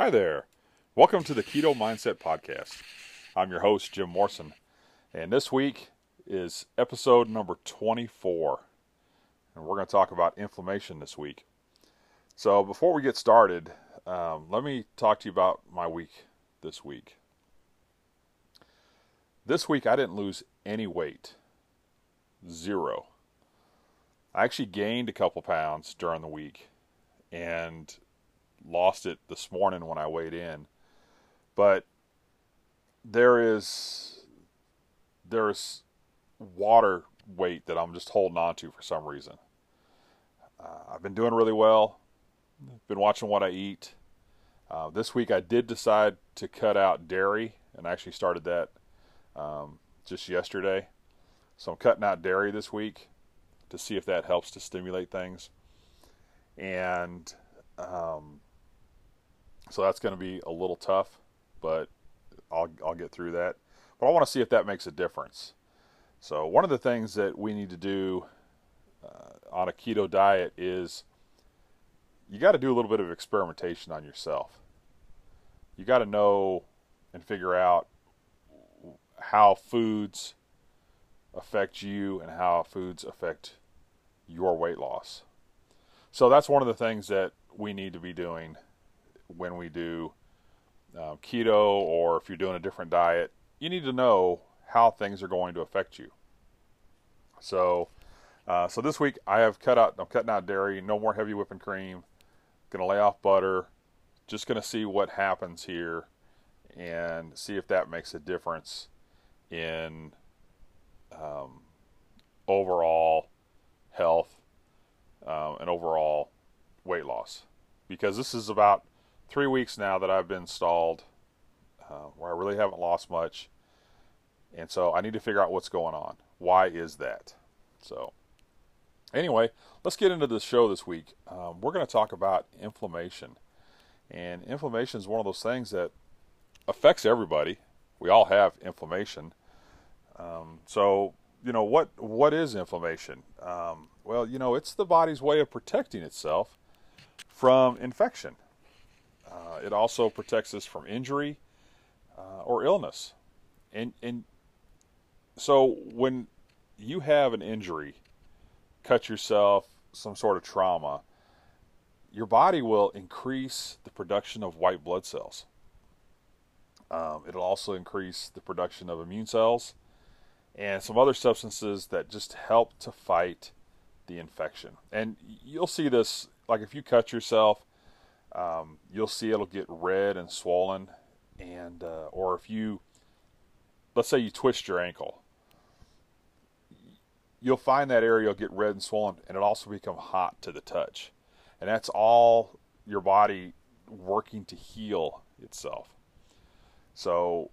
Hi there. Welcome to the Keto Mindset Podcast. I'm your host, Jim Morrison, and this week is episode number 24. And we're going to talk about inflammation this week. So, before we get started, um, let me talk to you about my week this week. This week, I didn't lose any weight. Zero. I actually gained a couple pounds during the week and lost it this morning when I weighed in. But there is there's water weight that I'm just holding on to for some reason. Uh, I've been doing really well. Been watching what I eat. Uh, this week I did decide to cut out dairy, and I actually started that um, just yesterday. So I'm cutting out dairy this week to see if that helps to stimulate things. And um, so that's going to be a little tough, but I'll, I'll get through that. But I want to see if that makes a difference. So, one of the things that we need to do uh, on a keto diet is you got to do a little bit of experimentation on yourself. You got to know and figure out how foods affect you and how foods affect your weight loss. So that's one of the things that we need to be doing when we do uh, keto or if you're doing a different diet. You need to know how things are going to affect you. So, uh, so this week I have cut out. I'm cutting out dairy. No more heavy whipping cream. To lay off butter. Just to see what happens here, and see if that makes a difference in um, overall health um, and overall weight loss. Because this is about three weeks now that I've been stalled, uh, where I really haven't lost much, and so I need to figure out what's going on. Why is that? So, anyway, let's get into the show this week. Um, we're going to talk about inflammation, and inflammation is one of those things that affects everybody. We all have inflammation. Um, so, you know what what is inflammation? Um, well, you know it's the body's way of protecting itself from infection. Uh, it also protects us from injury uh, or illness, and and so when you have an injury, cut yourself, some sort of trauma, your body will increase the production of white blood cells. Um, it'll also increase the production of immune cells and some other substances that just help to fight the infection. And you'll see this, like if you cut yourself, um, you'll see it'll get red and swollen. And, uh, or if you, let's say you twist your ankle, you'll find that area will get red and swollen and it'll also become hot to the touch. And that's all your body working to heal itself. So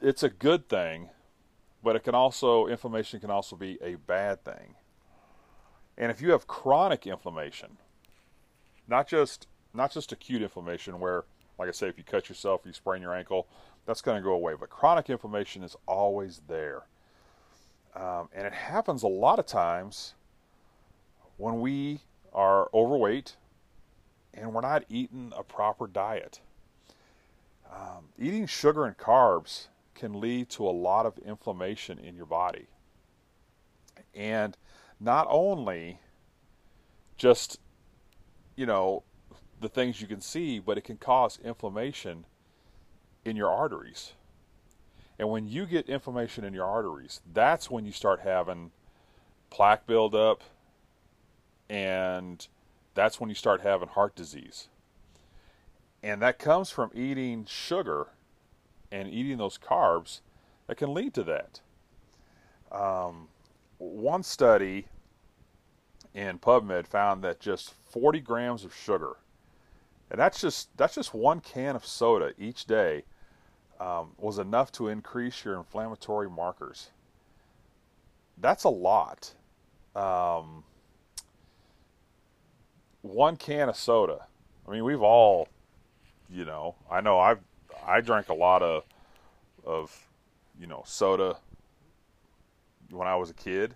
it's a good thing, but it can also inflammation can also be a bad thing. And if you have chronic inflammation, not just not just acute inflammation where like I say if you cut yourself, you sprain your ankle, that's going to go away, but chronic inflammation is always there. Um, and it happens a lot of times when we are overweight and we're not eating a proper diet. Um, eating sugar and carbs can lead to a lot of inflammation in your body. And not only just, you know, the things you can see, but it can cause inflammation in your arteries. And when you get inflammation in your arteries, that's when you start having plaque buildup, and that's when you start having heart disease. And that comes from eating sugar and eating those carbs that can lead to that. Um, one study in PubMed found that just 40 grams of sugar, and that's just that's just one can of soda each day, um, was enough to increase your inflammatory markers. That's a lot. Um, one can of soda. I mean, we've all, you know, I know I've I drank a lot of of you know soda when I was a kid.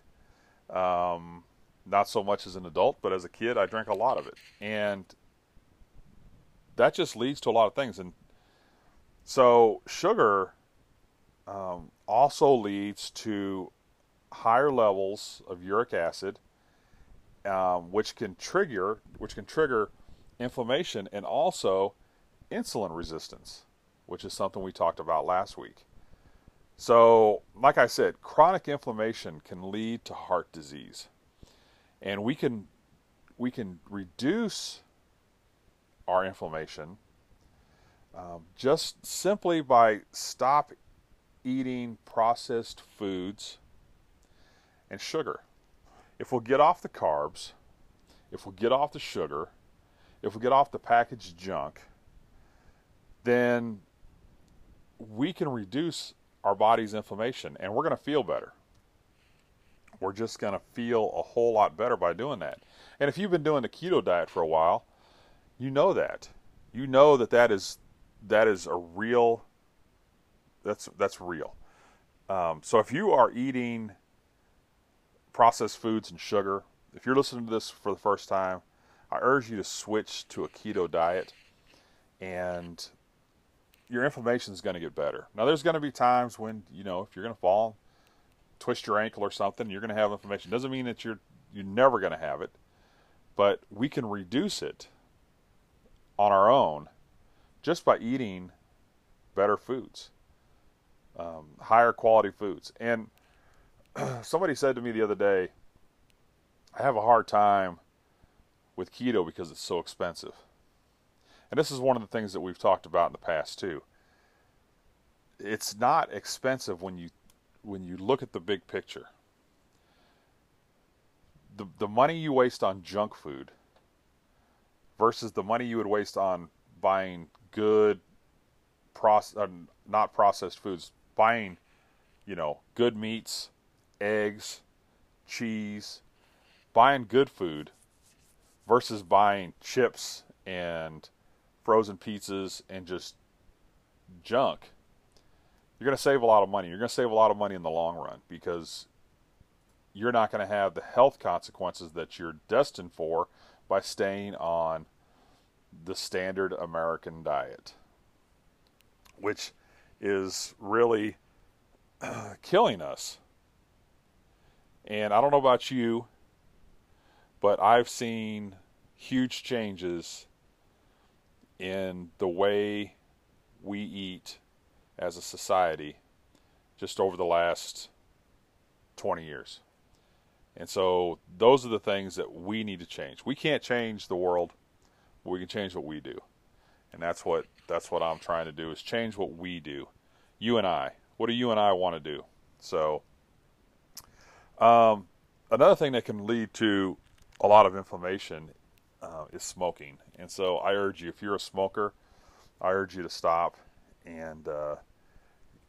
Um, not so much as an adult, but as a kid, I drank a lot of it. And that just leads to a lot of things. And so sugar um, also leads to higher levels of uric acid, um, which can trigger which can trigger inflammation and also insulin resistance, which is something we talked about last week. So, like I said, chronic inflammation can lead to heart disease. And we can we can reduce our inflammation um, just simply by stop eating processed foods and sugar. If we'll get off the carbs, if we'll get off the sugar, if we get off the packaged junk, then we can reduce our body's inflammation and we're going to feel better. We're just going to feel a whole lot better by doing that. And if you've been doing the keto diet for a while, you know that. You know that that is that is a real that's that's real. Um, so if you are eating processed foods and sugar, if you're listening to this for the first time, I urge you to switch to a keto diet and your inflammation is going to get better. Now, there's going to be times when, you know, if you're going to fall, twist your ankle or something, you're going to have inflammation. Doesn't mean that you're you're never going to have it, but we can reduce it on our own just by eating better foods, um, higher quality foods. And somebody said to me the other day, I have a hard time with keto because it's so expensive. And this is one of the things that we've talked about in the past too. It's not expensive when you when you look at the big picture. The the money you waste on junk food versus the money you would waste on buying good process uh, not processed foods, buying you know, good meats, eggs, cheese, buying good food versus buying chips and frozen pizzas and just junk, you're going to save a lot of money. You're going to save a lot of money in the long run because you're not going to have the health consequences that you're destined for by staying on the standard American diet, which is really killing us. And I don't know about you, but I've seen huge changes in the way we eat as a society just over the last 20 years. And so those are the things that we need to change. We can't change the world, we can change what we do. And that's what that's what I'm trying to do is change what we do. You and I. What do you and I want to do? So um, another thing that can lead to a lot of inflammation uh, is smoking. And so I urge you, if you're a smoker, I urge you to stop and uh,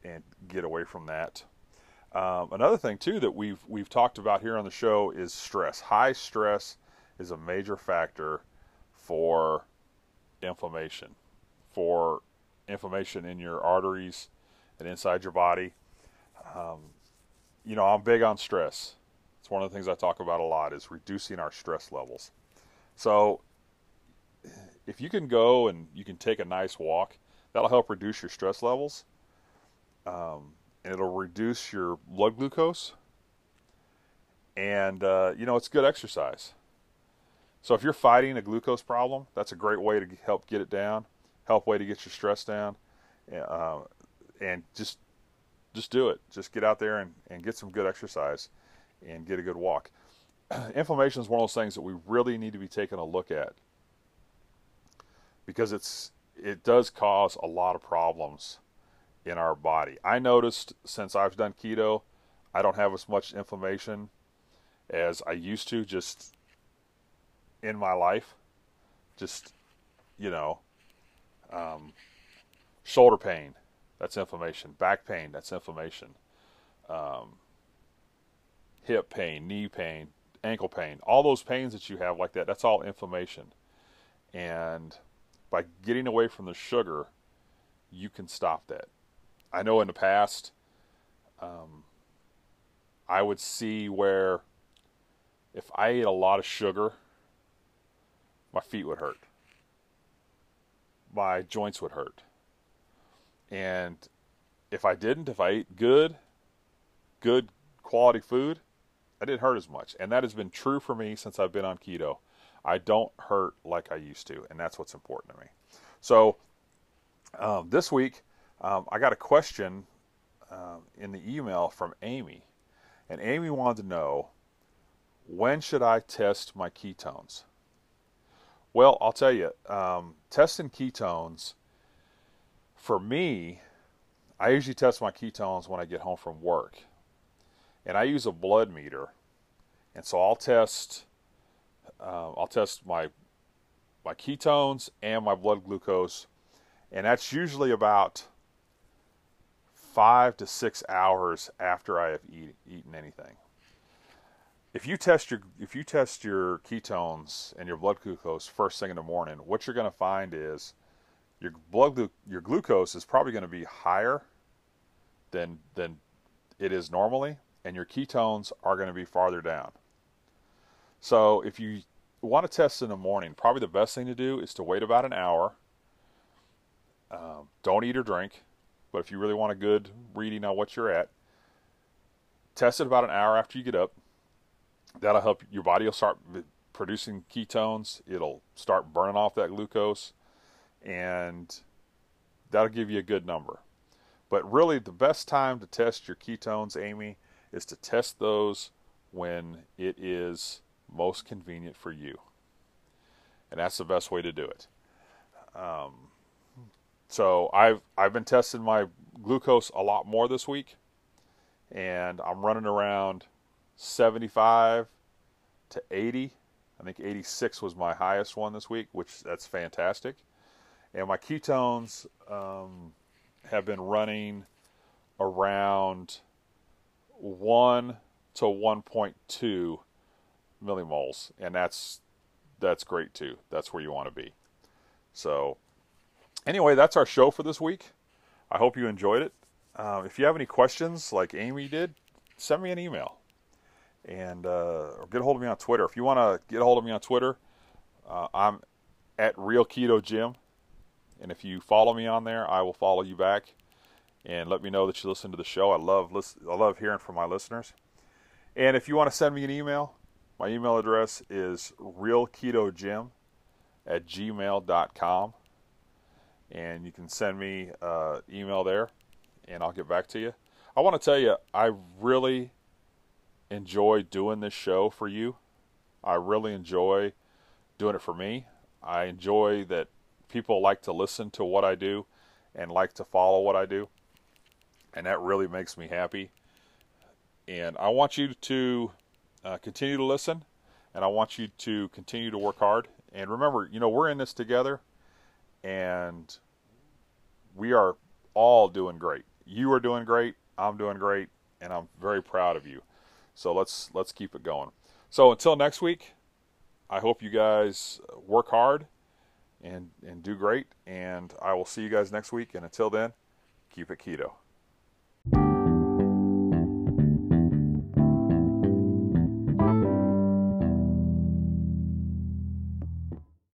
and get away from that. Um, another thing too that we've we've talked about here on the show is stress. High stress is a major factor for inflammation, for inflammation in your arteries and inside your body. Um, you know, I'm big on stress. It's one of the things I talk about a lot is reducing our stress levels. So if you can go and you can take a nice walk, that'll help reduce your stress levels. Um, and it'll reduce your blood glucose. And, uh, you know, it's good exercise. So if you're fighting a glucose problem, that's a great way to help get it down, help way to get your stress down. Uh, and just just do it. Just get out there and, and get some good exercise and get a good walk. Inflammation is one of those things that we really need to be taking a look at because it's it does cause a lot of problems in our body. I noticed since I've done keto, I don't have as much inflammation as I used to just in my life. Just you know, um, shoulder pain, that's inflammation. Back pain, that's inflammation. Um, hip pain, knee pain, ankle pain, all those pains that you have like that, that's all inflammation. And by getting away from the sugar, you can stop that. I know in the past, um, I would see where if I ate a lot of sugar, my feet would hurt. my joints would hurt. And if I didn't, if I ate good, good quality food, I didn't hurt as much. And that has been true for me since I've been on keto. I don't hurt like I used to, and that's what's important to me. So um, this week, um, I got a question um, in the email from Amy, and Amy wanted to know when should I test my ketones. Well, I'll tell you, um, testing ketones for me, I usually test my ketones when I get home from work, and I use a blood meter, and so I'll test. Uh, I'll test my my ketones and my blood glucose, and that's usually about five to six hours after I have eat, eaten anything. If you test your if you test your ketones and your blood glucose first thing in the morning, what you're going to find is your blood your glucose is probably going to be higher than than it is normally, and your ketones are going to be farther down. So if you want to test in the morning, probably the best thing to do is to wait about an hour. Um, don't eat or drink, but if you really want a good reading on what you're at, test it about an hour after you get up. That'll help your body will start producing ketones. It'll start burning off that glucose, and that'll give you a good number. But really, the best time to test your ketones, Amy, is to test those when it is most convenient for you. And that's the best way to do it. Um, so I've I've been testing my glucose a lot more this week, and I'm running around 75 to 80. I think 86 was my highest one this week, which that's fantastic. And my ketones um, have been running around one to 1.2 millimoles, and that's that's great too. That's where you want to be. So, anyway, that's our show for this week. I hope you enjoyed it. Um, if you have any questions, like Amy did, send me an email and uh, or get a hold of me on Twitter. If you want to get a hold of me on Twitter, uh, I'm at Real Keto Jim, and if you follow me on there, I will follow you back and let me know that you listen to the show. I love listen, I love hearing from my listeners. And if you want to send me an email, my email address is realketojim at gmail.com. And you can send me uh, email there, and I'll get back to you. I want to tell you, I really enjoy doing this show for you. I really enjoy doing it for me. I enjoy that people like to listen to what I do and like to follow what I do. And that really makes me happy. And I want you to uh, continue to listen, and I want you to continue to work hard. And remember, you know, we're in this together, and we are all doing great. You are doing great. I'm doing great, and I'm very proud of you. So let's let's keep it going. So until next week, I hope you guys work hard and and do great. And I will see you guys next week. And until then, keep it keto.